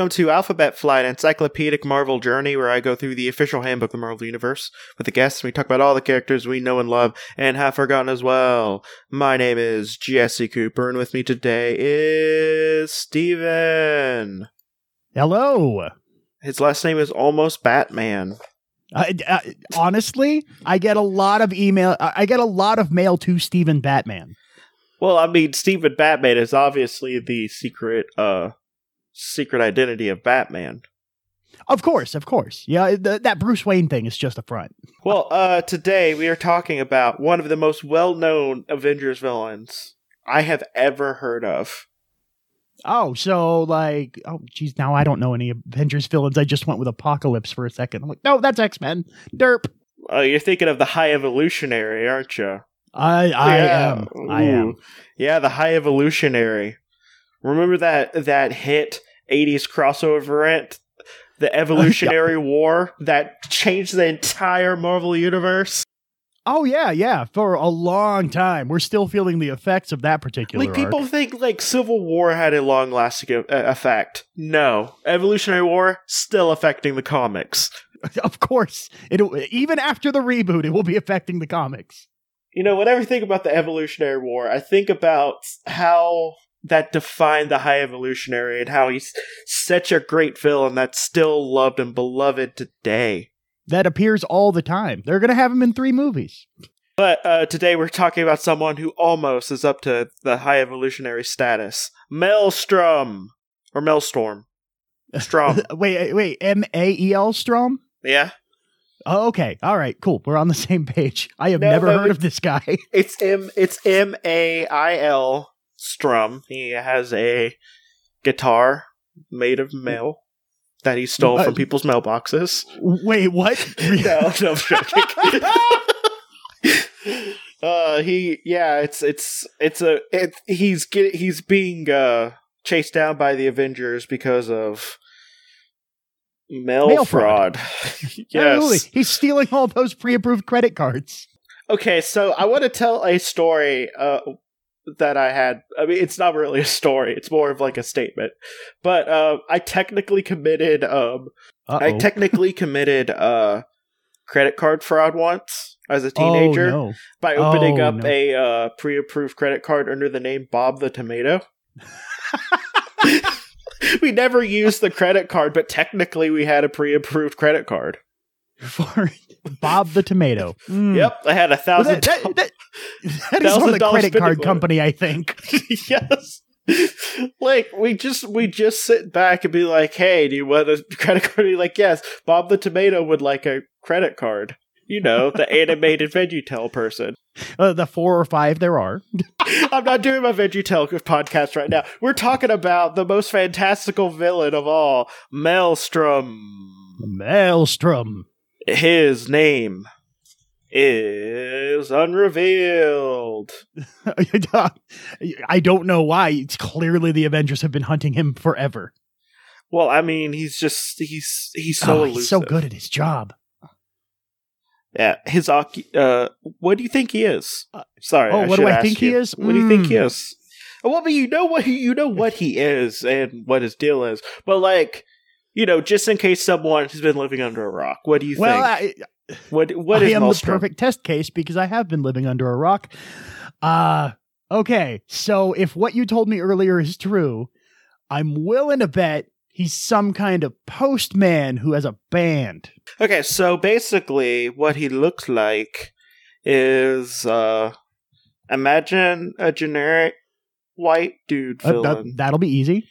welcome to Alphabet Flight, encyclopedic Marvel journey, where I go through the official handbook of the Marvel Universe with the guests. We talk about all the characters we know and love and have forgotten as well. My name is Jesse Cooper, and with me today is Steven. Hello. His last name is almost Batman. Uh, honestly, I get a lot of email. I I get a lot of mail to Stephen Batman. Well, I mean, Stephen Batman is obviously the secret, uh, secret identity of Batman. Of course, of course. Yeah, th- that Bruce Wayne thing is just a front. Well, uh, today we are talking about one of the most well-known Avengers villains I have ever heard of. Oh, so like, oh, geez, now I don't know any Avengers villains. I just went with Apocalypse for a second. I'm like, no, that's X Men. Derp. Uh, you're thinking of the High Evolutionary, aren't you? I, I Yeah. am. I am. Yeah, the High Evolutionary. Remember that that hit '80s crossover event, the Evolutionary War, that changed the entire Marvel universe? Oh yeah, yeah. For a long time, we're still feeling the effects of that particular. Like people arc. think like Civil War had a long-lasting uh, effect. No, Evolutionary War still affecting the comics. of course, it even after the reboot, it will be affecting the comics. You know, whenever I think about the Evolutionary War, I think about how that defined the High Evolutionary and how he's such a great villain that's still loved and beloved today. That appears all the time. They're gonna have him in three movies. But uh, today we're talking about someone who almost is up to the High Evolutionary status Maelstrom. Or Maelstorm. Strom. wait, wait, M A E L Strom. yeah? Oh, okay, all right, cool. We're on the same page. I have No, never heard of this guy. It's M it's M A I L Strum. He has a guitar made of mail that he stole Uh, from people's mailboxes. wait, what? no, no, joking. uh, he yeah, it's it's it's a it, he's get, he's being uh chased down by the Avengers because of mail, Mail fraud. Absolutely. yes. He's stealing all those pre-approved credit cards. Okay, so I want to tell a story uh, that I had. I mean, it's not really a story; it's more of like a statement. But uh, I technically committed. Um, I technically committed uh, credit card fraud once as a teenager Oh, no. by opening Oh, up no. a uh, pre-approved credit card under the name Bob the Tomato. we never used the credit card, but technically we had a pre-approved credit card. For Bob the Tomato. Mm. Yep, I had a Well, thousand. that, that, that, that is on Thousand the credit card limit. company, I think. yes. Like we just we just sit back and be like, "Hey, do you want a credit card?" Be like, "Yes." Bob the Tomato would like a credit card. You know, the animated VeggieTale person. Uh, the four or five there are. I'm not doing my VeggieTale podcast right now. We're talking about the most fantastical villain of all, Maelstrom. Maelstrom. His name is unrevealed. I don't know why. It's clearly the Avengers have been hunting him forever. Well, I mean, he's just he's he's so oh, he's so good at his job. Yeah, his uh what do you think he is? Uh, Sorry. oh, I what do I think he is? What do you think he Mm. is? Well, but you know what you know what he is and what his deal is. But like, you know, just in case someone has been living under a rock, what do you Well, think? I, what what I is am the perfect test case because I have been living under a rock. Uh okay. So if what you told me earlier is true, I'm willing to bet he's some kind of postman who has a band. Okay, so basically, what he looks like is uh imagine a generic white dude Uh, that, that'll be easy.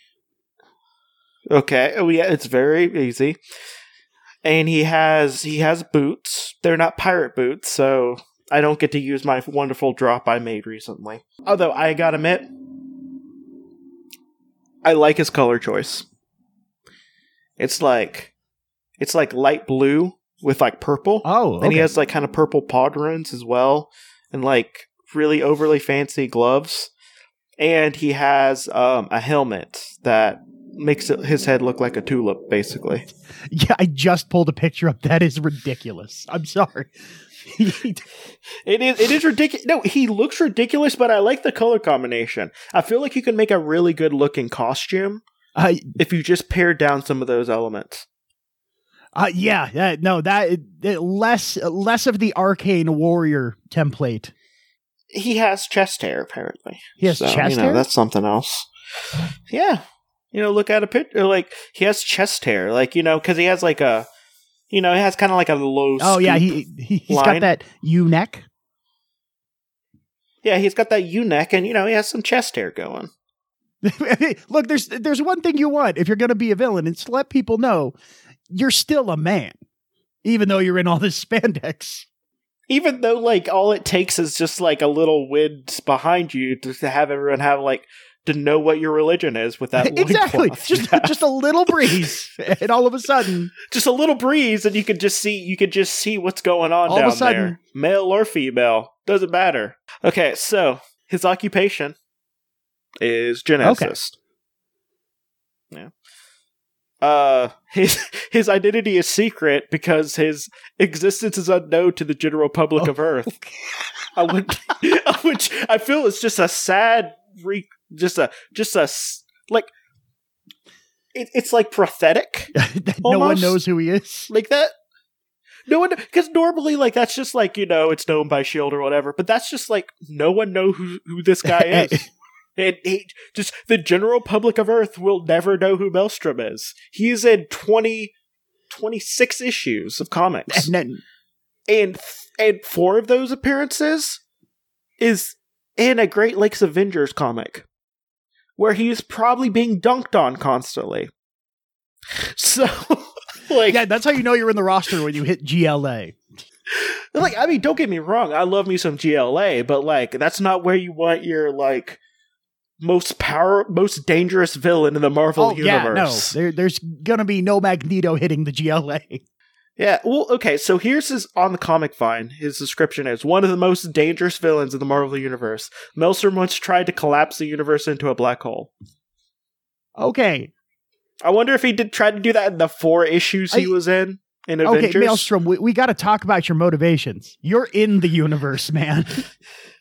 Okay. Oh yeah, it's very easy. And he has he has boots. They're not pirate boots, so I don't get to use my wonderful drop I made recently. Although I gotta admit, I like his color choice. It's like it's like light blue with like purple. Oh, okay. And he has like kind of purple pauldrons as well, and like really overly fancy gloves. And he has um, a helmet that makes it, his head look like a tulip, basically. yeah, I just pulled a picture up. That is ridiculous. I'm sorry. It is it is ridiculous. No, he looks ridiculous, but I like the color combination. I feel like you can make a really good looking costume Uh, if you just pared down some of those elements. uh, yeah, yeah, no, that it, less less of the arcane warrior template. He has chest hair, apparently. He has So, chest you know, hair. That's something else. Yeah. You know, look at a picture. Like, he has chest hair. Like, you know, because he has like a, you know, he has kind of like a low. oh yeah, he, he he's line. got that U neck. Yeah, he's got that U neck and, you know, he has some chest hair going. Look, there's there's one thing you want if you're going to be a villain, it's to let people know you're still a man, even though you're in all this spandex. Even though, like, all it takes is just like a little wind behind you to, to have everyone have, like, to know what your religion is with that exactly, just Yeah. just a little breeze, and all of a sudden, just a little breeze and you can just see you can just see what's going on All of a sudden- there. male or female doesn't matter. Okay so his occupation is geneticist. Yeah. Uh his his identity is secret because his existence is unknown to the general public Oh. of earth. I would, which i feel is just a sad re just a just a like it, it's like that no one knows who he is. like that? No one because normally like that's just like you know it's known by shield or whatever but that's just like no one know who who this guy is. And he just the general public of earth will never know who maelstrom is. He's in 20 26 issues of comics. And then, and and four of those appearances is in a great lakes avengers comic where he's probably being dunked on constantly so like yeah, that's how you know you're in the roster when you hit GLA. like I mean, don't get me wrong, I love me some GLA, but like that's not where you want your like most power most dangerous villain in the Marvel oh yeah, no, universe. there, there's gonna be no Magneto hitting the GLA. Yeah, well, okay, so here's his on the comic vine. His description is one of the most dangerous villains in the Marvel universe. Maelstrom once tried to collapse the universe into a black hole. Okay, I wonder if he did try to do that in the four issues he I- was in in Avengers. okay, Maelstrom, we, we got to talk about your motivations. You're in the universe, man.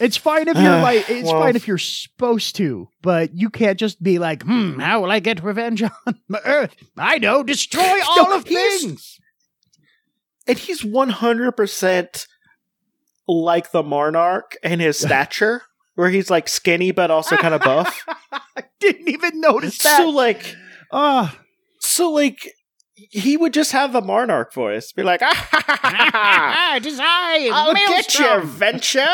it's fine if you're Uh, like, it's well- fine if you're supposed to, but you can't just be like, hmm, how will I get revenge on my Earth? I know, destroy all of he's- things. and he's 100% like the Monarch in his stature, where he's like skinny but also kind of buff. I didn't even notice that. so like, oh, so like, he would just have the Monarch voice, be like, ah, ha, ha, ha, ha, it is I, I'll get you, Venture.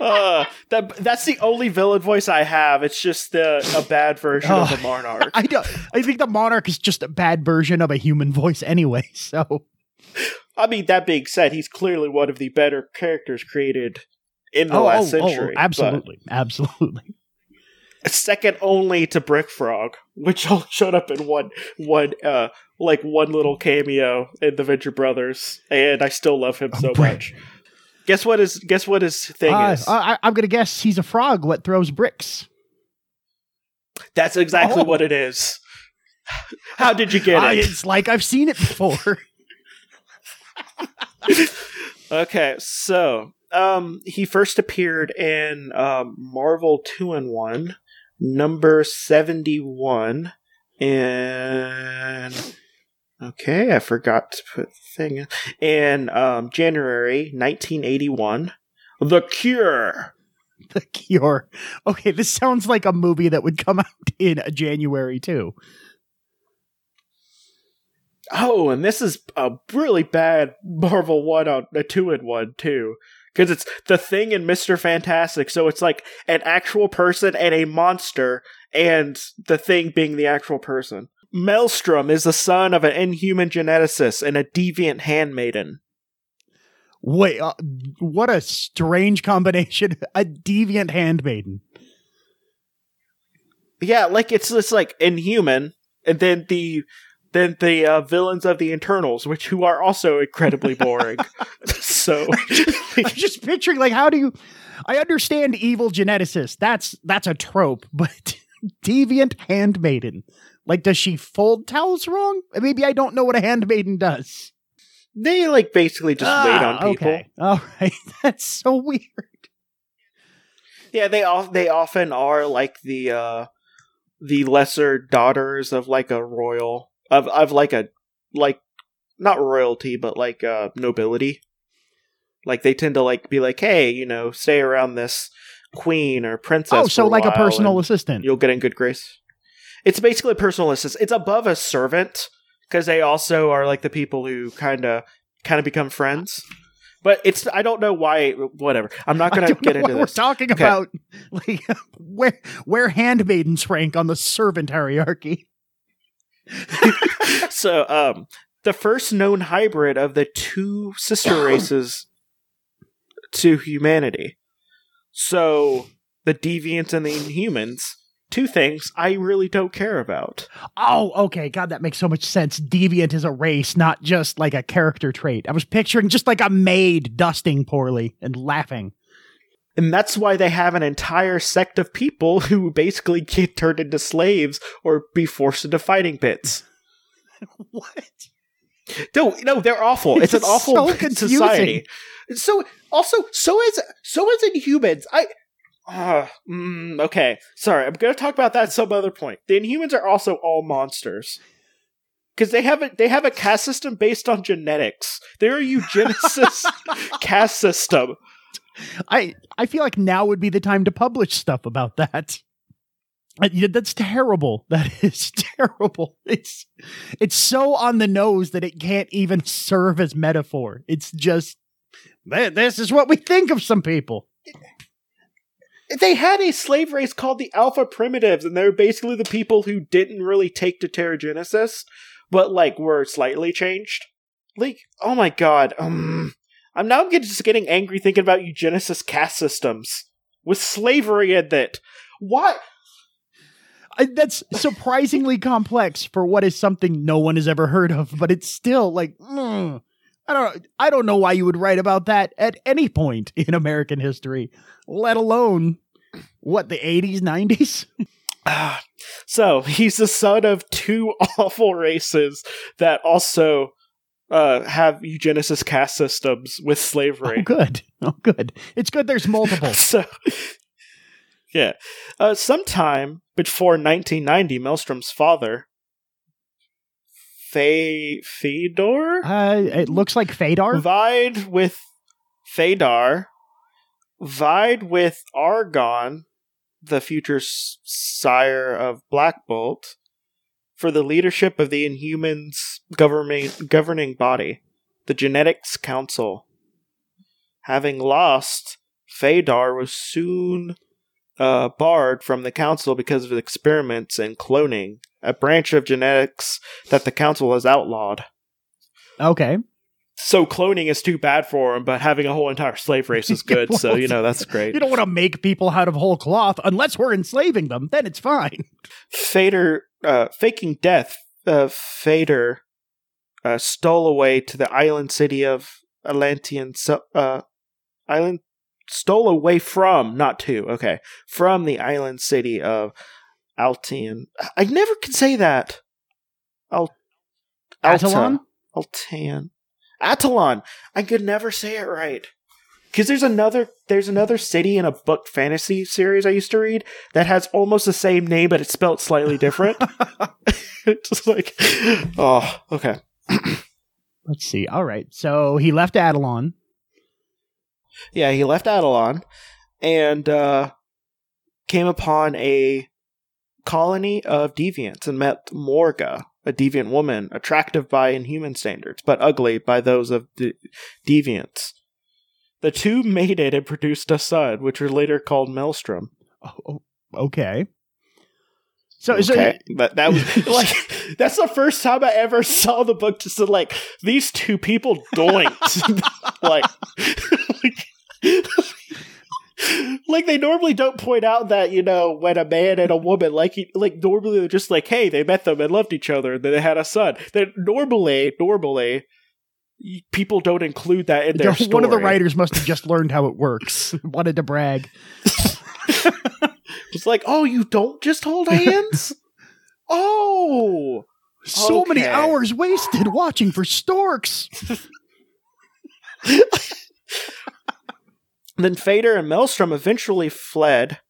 Uh, that that's the only villain voice I have. It's just a bad version of Oh. the Monarch. I don't. I think the monarch is just a bad version of a human voice, anyway. So I mean, that being said, he's clearly one of the better characters created in the oh, last oh, oh, century. absolutely, absolutely. second only to Brick Frog, which only showed up in one one uh like one little cameo in the Venture Brothers, and I still love him so Brick. much. Guess what his guess what his thing Uh, is? I, I'm gonna guess he's a frog. What throws bricks? That's exactly oh. what it is. How did you get Uh, it? it's like I've seen it before. Okay, so um he first appeared in um Marvel 2 and 1 number 71 and okay, I forgot to put the thing in. in um January 1981. The Cure. the Cure. Okay, this sounds like a movie that would come out in January too. Oh, and this is a really bad Marvel 1 on a 2 in 1 too. Because it's the thing in Mr. Fantastic, so it's like an actual person and a monster, and the thing being the actual person. Maelstrom is the son of an inhuman geneticist and a deviant handmaiden. Wait, uh, what a strange combination! A deviant handmaiden. Yeah, like it's it's like inhuman, and then the then the uh, villains of the Eternals, which who are also incredibly boring. so I'm just picturing like how do you? I understand evil geneticist. That's that's a trope, but deviant handmaiden. Like, does she fold towels wrong? Maybe I don't know what a handmaiden does. they like basically just wait Ah, on people. Okay. All right. That's so weird. Yeah, they all they often are like the uh the lesser daughters of like a royal of of like a like not royalty but like uh nobility. Like they tend to like be like, hey, you know, stay around this queen or princess. Oh, so like a personal assistant. You'll get in good grace. It's basically a personal assistant. It's above a servant because they also are like the people who kind of kind of become friends. But it's I don't know why. Whatever. I'm not going to get into this. We're talking Okay. about like where where handmaidens rank on the servant hierarchy. so um the first known hybrid of the two sister races to humanity so the deviants and the inhumans two things i really don't care about Oh, okay. God, that makes so much sense. Deviant is a race, not just like a character trait. I was picturing just like a maid dusting poorly and laughing. and that's why they have an entire sect of people who basically get turned into slaves or be forced into fighting pits What? no no they're awful it's, It's an awful so society so also so is so is humans, i uh, mm, okay sorry i'm gonna talk about that at some other point the inhumans are also all monsters because they have a they have a caste system based on genetics they're a eugenicist caste system I I feel like now would be the time to publish stuff about that. Uh, That's terrible. That is terrible. It's it's so on the nose that it can't even serve as metaphor. It's just "Th- this is what we think of some people. They had a slave race called the alpha primitives and they're basically the people who didn't really take to Terrigenesis but like were slightly changed. Like oh my god um i'm now just getting angry thinking about eugenicist caste systems with slavery in it. What I, that's surprisingly complex for what is something no one has ever heard of, but it's still like mm, I don't I don't know why you would write about that at any point in American history, let alone what the 80s, 90s. Ah, so he's the son of two awful races that also uh, have eugenicist caste systems with slavery. Oh, good. Oh, good. It's good there's multiple. so yeah uh, sometime before 1990 maelstrom's father Fe- fedor Uh, it looks like Fadar. vied with fedar vied with Agon the future sire of black bolt for the leadership of the inhumans governing governing body the genetics council. Having lost Fedar was soon uh, barred from the council because of experiments in cloning, a branch of genetics that the council has outlawed. Okay. So cloning is too bad for them, but having a whole entire slave race is good. so you know that's great. You don't want to make people out of whole cloth unless we're enslaving them. Then it's fine. Phaeder, uh, faking death, uh, Phaeder uh, stole away to the island city of Atlantean. Uh, island stole away from, not to. Okay, from the island city of Altian. I never can say that. Al- Alta. Atalon? Altan. Atalon. I could never say it right. Because there's another there's another city in a book fantasy series I used to read that has almost the same name, but it's spelled slightly different. it's just like, oh, okay. Let's see. All right. So he left Adelon. Yeah, he left Adelon and uh, came upon a colony of deviants and met Morga, a deviant woman, attractive by inhuman standards, but ugly by those of de- deviants. The two mated and produced a son, which was later called Maelstrom. Oh, oh, okay. So, so okay, but that was like that's the first time I ever saw the book. Just like these two people doinked, like, like, like they normally don't point out that you know when a man and a woman like like normally they're just like hey they met them and loved each other and then they had a son. Then normally normally people don't include that in their story. one of the writers must have just learned how it works. Wanted to brag. It's like oh you don't just hold hands. oh. So many hours wasted watching for storks. Then Phaeder and Maelstrom eventually fled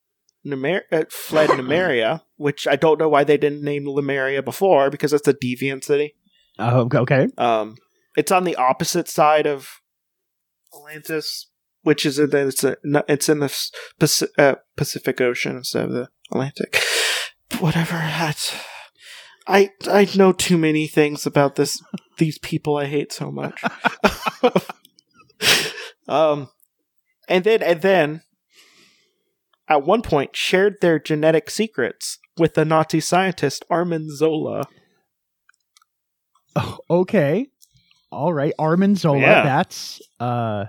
Numer- uh, fled Numeria, which I don't know why they didn't name Lemuria before because it's a deviant city. Oh, okay. Um, it's on the opposite side of Atlantis, which is in the, it's, a, it's in the Paci- uh, Pacific Ocean instead of the Atlantic. Whatever. That's, I I know too many things about this. These people I hate so much. um, and then and then at one point shared their genetic secrets with the Nazi scientist Arnim Zola. Oh, okay. All right. Arnim Zola, Yeah. that's uh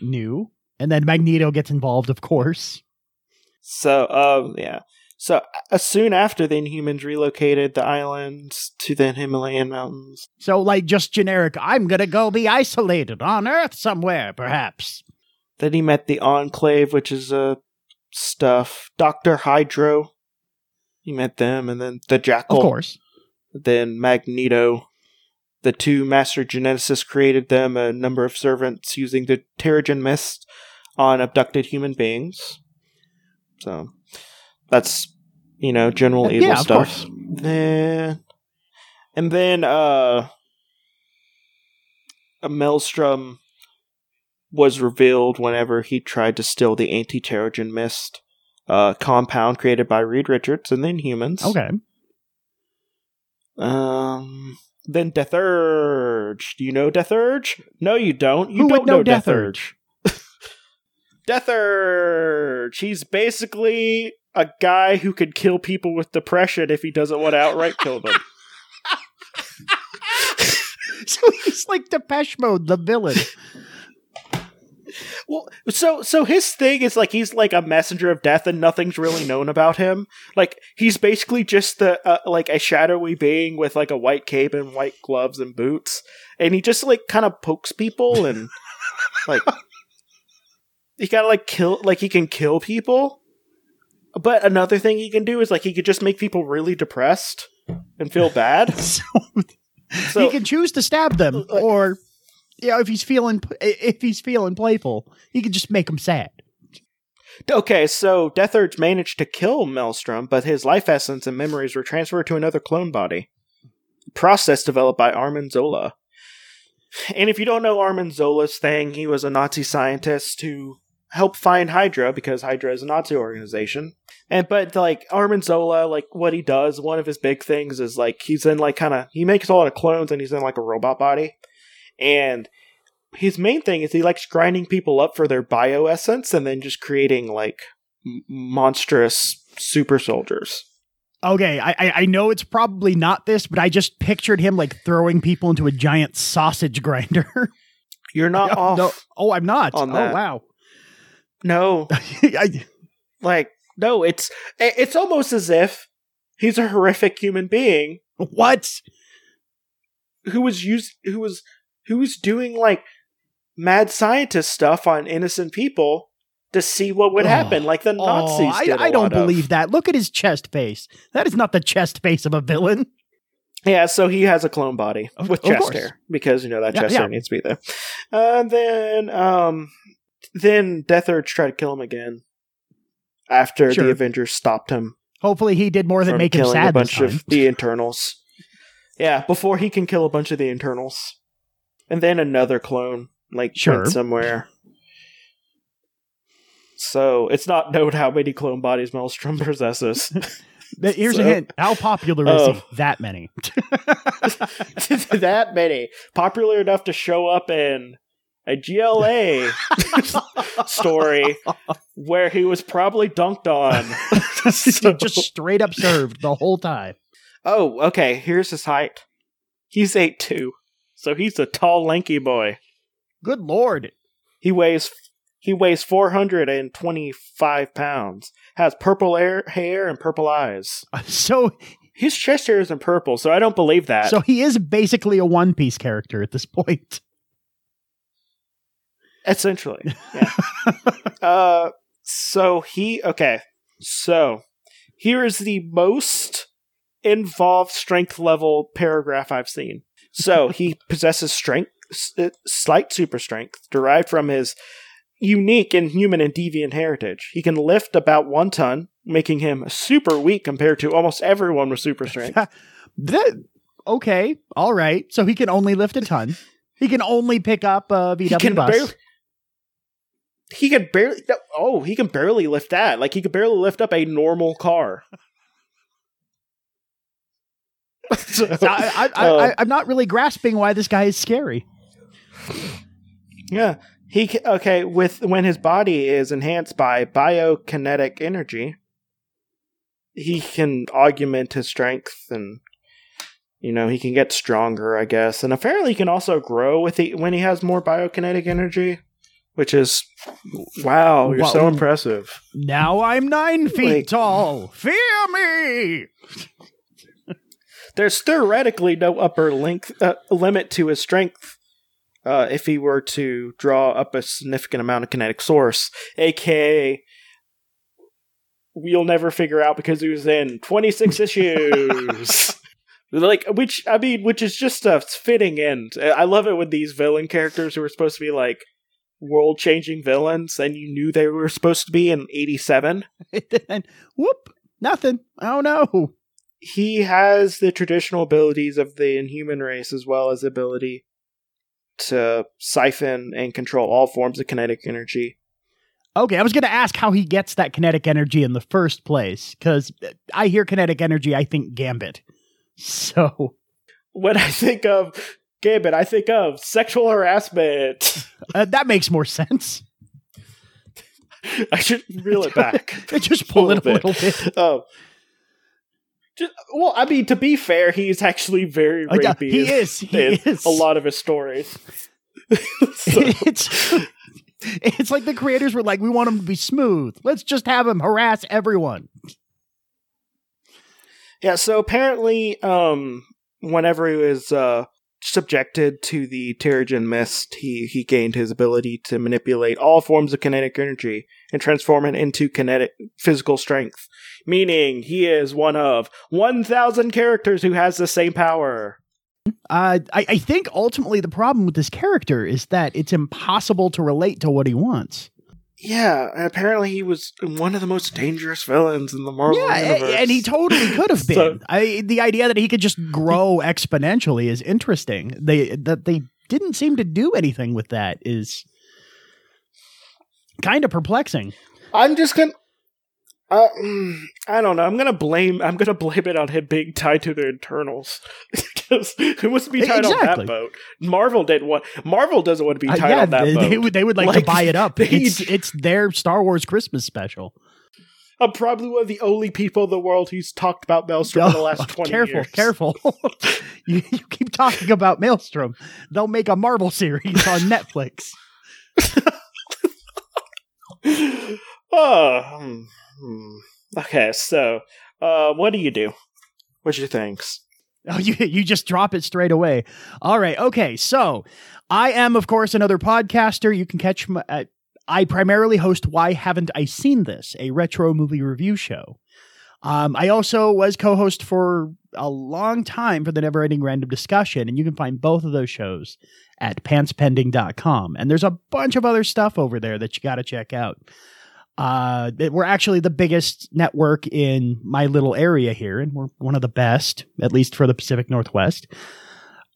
new. And then Magneto gets involved, of course. So, um, yeah. So, uh, soon after, the Inhumans relocated the islands to the Himalayan mountains. So, like, just generic, I'm gonna go be isolated on Earth somewhere, perhaps. Then he met the Enclave, which is uh, stuff. Doctor Hydro. He met them, and then the Jackal. Of course. Then Magneto. The two master geneticists created them a number of servants using the Terrigen Mist on abducted human beings. So that's you know general evil Yeah, of stuff. Then and then uh a Maelstrom was revealed whenever he tried to steal the anti-Terrigen Mist uh, compound created by Reed Richards and the Inhumans. Okay. Um. Then Death Urge. Do you know Death Urge? No, you don't. You Who don't know know Death, Death Urge. Death Urge. He's basically a guy who could kill people with depression if he doesn't want to outright kill them. So he's like Depeche Mode, the villain. Well, so so his thing is like he's like a messenger of death, and nothing's really known about him. Like he's basically just the uh, like a shadowy being with like a white cape and white gloves and boots, and he just like kind of pokes people and like he gotta like kill like he can kill people. But another thing he can do is like he could just make people really depressed and feel bad. so, So he can choose to stab them, Like- or you know, if he's feeling if he's feeling playful, he can just make them sad. Okay, so Death Urge managed to kill Maelstrom, but his life essence and memories were transferred to another clone body. Process developed by Arnim Zola. And if you don't know Arnim Zola's thing, he was a Nazi scientist who helped find Hydra because Hydra is a Nazi organization. And but like Arnim Zola, like what he does, one of his big things is like he's in like kind of he makes a lot of clones and he's in like a robot body. And his main thing is he likes grinding people up for their bio essence and then just creating like m- monstrous super soldiers. Okay, I, I know it's probably not this, but I just pictured him like throwing people into a giant sausage grinder. You're not No, off. no. Oh, I'm not. on oh that. wow. No, I, like no, it's it's almost as if he's a horrific human being what? who was used who was who was doing like mad scientist stuff on innocent people to see what would Oh. happen, like the Oh, Nazis. I, did I don't of. believe that. Look at his chest face. That is not the chest face of a villain. Yeah, so he has a clone body Of- with chest hair because you know that Yeah, chest yeah. hair needs to be there. And then, um, then Death Urge tried to kill him again after Sure. the Avengers stopped him Hopefully, he did more than make him sad a bunch of the Eternals. Yeah, before he can kill a bunch of the Eternals, and then another clone like Sure. went somewhere. So it's not known how many clone bodies Maelstrom possesses. But Here's a hint. How popular is Oh. he? That many. that many popular enough to show up in a GLA story where he was probably dunked on. So- just straight up served the whole time. oh, okay. Here's his height. He's eight two, so he's a tall, lanky boy. Good lord. He weighs he weighs four hundred and twenty five pounds. Has purple hair, hair and purple eyes. So, His chest hair isn't purple, so I don't believe that. so he is basically a One Piece character at this point. Essentially. Yeah. uh so he okay. So here is the most involved strength level paragraph I've seen. So he possesses strength uh, slight super strength derived from his unique in human and deviant heritage. He can lift about one ton, making him super weak compared to almost everyone with super strength. That, okay, all right. So he can only lift a ton. He can only pick up a VW he can bus. barely. He can barely. Oh, he can barely lift that. Like he could barely lift up a normal car. So, So I, I, uh, I, I'm not really grasping why this guy is scary. Yeah. He okay with when his body is enhanced by biokinetic energy, he can augment his strength and you know he can get stronger, I guess, and apparently he can also grow with the when he has more biokinetic energy, which is wow, you're so impressive. Now I'm nine feet Like- tall. Fear me. There's theoretically no upper length uh, limit to his strength. Uh, if he were to draw up a significant amount of kinetic source, aka we'll never figure out because he was in 26 issues. like, which I mean, which is just a fitting end. I love it with these villain characters who are supposed to be like world-changing villains, and you knew they were supposed to be in 87. and whoop, nothing. Oh no. He has the traditional abilities of the inhuman race as well as the ability to siphon and control all forms of kinetic energy. Okay, I was going to ask how he gets that kinetic energy in the first place because I hear kinetic energy, I think Gambit. So When I think of Gambit, I think of sexual harassment. uh, that makes more sense. I should reel it back. Just pull it a little little bit. Um, just, well, I mean, to be fair, he's actually very Uh, rapey. he is. He in is. a lot of his stories. It's it's like the creators were like, we want him to be smooth. Let's just have him harass everyone. Yeah, so apparently, um, whenever he was uh, subjected to the Terrigen Mist, he, he gained his ability to manipulate all forms of kinetic energy and transform it into kinetic physical strength. Meaning, he is one of 1,000 characters who has the same power. Uh, I, I think ultimately the problem with this character is that it's impossible to relate to what he wants. Yeah, and apparently he was one of the most dangerous villains in the Marvel yeah, a- universe. and he totally could have been. So- I, the idea that he could just grow exponentially is interesting. They that they didn't seem to do anything with that is kind of perplexing. I'm just gonna. Uh, I don't know. I'm gonna blame. I'm gonna blame it on him being tied to the Eternals because who wants to be tied on that boat? Marvel didn't want. Marvel doesn't want to be Uh, tied yeah, on that they, boat. they would they would like, Like, to buy it up. It's it's their Star Wars Christmas special. I'm probably one of the only people in the world who's talked about Maelstrom in the Oh, last twenty careful, years. careful. you, you keep talking about Maelstrom. They'll make a Marvel series on Netflix. Oh, hmm, hmm. okay. So, uh, what do you do? What's your thanks? Oh, you you just drop it straight away. All right. Okay. So I am, of course, another podcaster. You can catch my. Uh, I primarily host Why Haven't I Seen This, a retro movie review show. Um, I also was co-host for a long time for the Never Ending Random Discussion, and you can find both of those shows at pantspending.com. And there's a bunch of other stuff over there that you got to check out. Uh, we're actually the biggest network in my little area here, and we're one of the best, at least for the Pacific Northwest.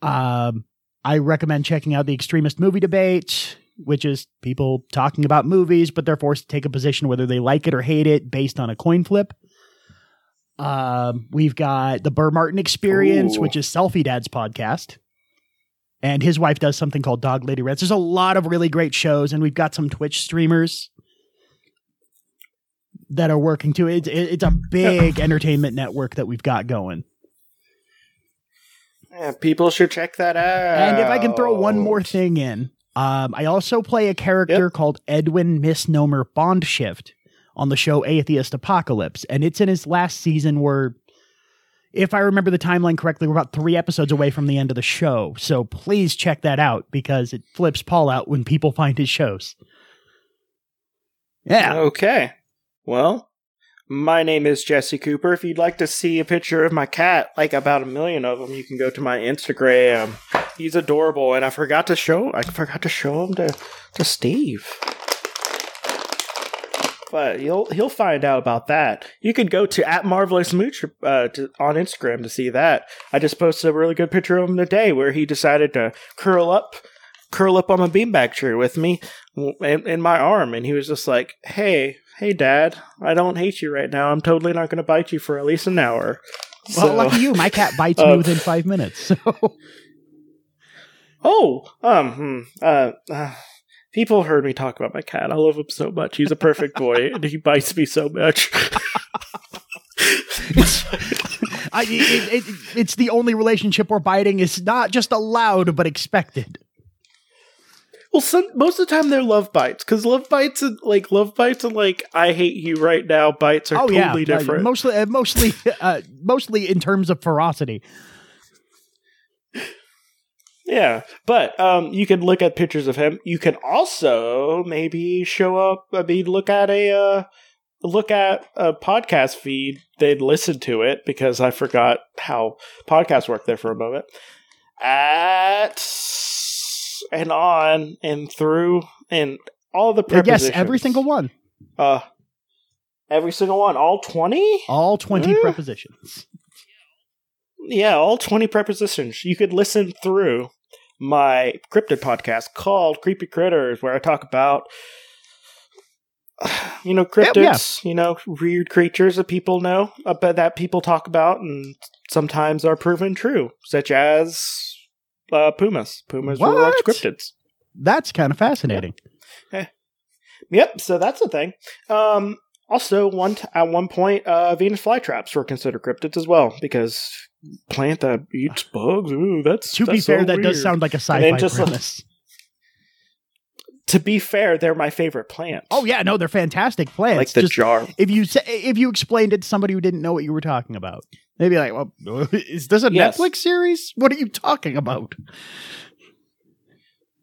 Um, I recommend checking out the Extremist Movie Debate, which is people talking about movies, but they're forced to take a position whether they like it or hate it based on a coin flip. Um, we've got the Burr Martin Experience, Ooh. which is Selfie Dad's podcast. And his wife does something called Dog Lady Reds. There's a lot of really great shows, and we've got some Twitch streamers that are working too. It's it- it's a big entertainment network that we've got going. Yeah, people should check that out. And if I can throw one more thing in, um, I also play a character called Edwin Misnomer Bondshift on the show Atheist Apocalypse, and it's in his last season. Where, if I remember the timeline correctly, we're about three episodes away from the end of the show. So please check that out because it flips Paul out when people find his shows. Yeah. Okay. Well, my name is Jesse Cooper. If you'd like to see a picture of my cat, like about a million of them, you can go to my Instagram. He's adorable, and I forgot to show. I forgot to show him to to Steve. but he'll he'll find out about that. You can go to at marvelous mooch uh, to, on Instagram to see that. I just posted a really good picture of him today where he decided to curl up, curl up on a beanbag chair with me in, in my arm, and he was just like, "Hey, hey, Dad, I don't hate you right now. I'm totally not going to bite you for at least an hour." Well, lucky you. My cat bites me Uh, within five minutes. So Oh, um, hmm, uh, uh, people heard me talk about my cat. I love him so much. He's a perfect boy, and he bites me so much. I, it, it, it's the only relationship where biting is not just allowed but expected. Well, some, most of the time they're love bites because love bites and like love bites and like I hate you right now bites are oh yeah, totally uh, different. mostly, uh, mostly, uh, mostly in terms of ferocity. Yeah, but um, you can look at pictures of him. You can also maybe show up. I mean, look at a uh, look at a podcast feed. They'd listen to it because I forgot how podcasts work there for a moment. At and on and through and all the Uh, prepositions. Yes, every single one, Uh, every single one. All twenty. all twenty Yeah. prepositions. Yeah, all 20 prepositions. You could listen through my cryptid podcast called Creepy Critters, where I talk about, you know, Yeah, cryptids, you know, weird creatures that people know, about that people talk about and sometimes are proven true, such as uh, pumas. Pumas were once cryptids. That's kind of fascinating. Yep, so that's the thing. Um, also, one t- at one point, uh, Venus flytraps were considered cryptids as well because plant that eats bugs. Ooh, that's To be that's fair, so that does sound like a sci-fi just- premise. To be fair, they're my favorite plant. oh yeah, no, they're fantastic plants. like the Just jar. if you if you explained it to somebody who didn't know what you were talking about, they'd be like, "Well, is this a Yes. Netflix series? What are you talking about?"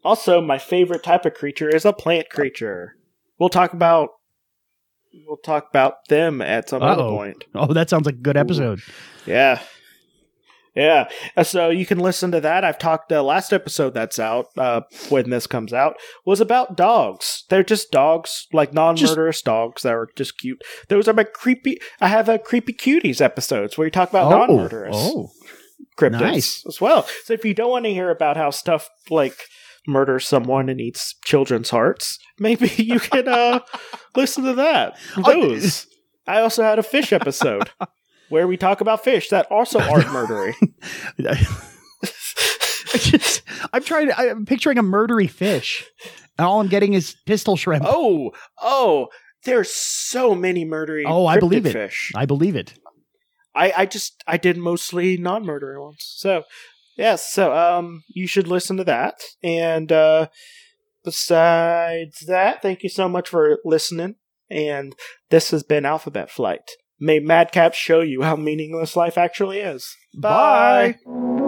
Also, my favorite type of creature is a plant creature. We'll talk about we'll talk about them at some other Uh-oh. point. Oh, that sounds like a good Ooh. episode. Yeah. Yeah. Uh, So you can listen to that. I've talked the last episode that's out, uh, when this comes out, was about dogs. They're just dogs, like non murderous dogs that are just cute. Those are my creepy I have a creepy cuties episodes where you talk about non murderous oh, cryptids nice. as well. So if you don't want to hear about how stuff like murders someone and eats children's hearts, maybe you can uh listen to that. Those. I also had a fish episode where we talk about fish that also aren't just, I'm trying to. I'm picturing a murdery fish, and all I'm getting is pistol shrimp. oh, oh, there's so many murdering. Oh, I believe it. Fish. I believe it. I, I just I did mostly non-murdering ones. So yes, so um you should listen to that. And uh besides that, thank you so much for listening. And this has been Alphabet Flight. May Madcap show you how meaningless life actually is. Bye. Bye.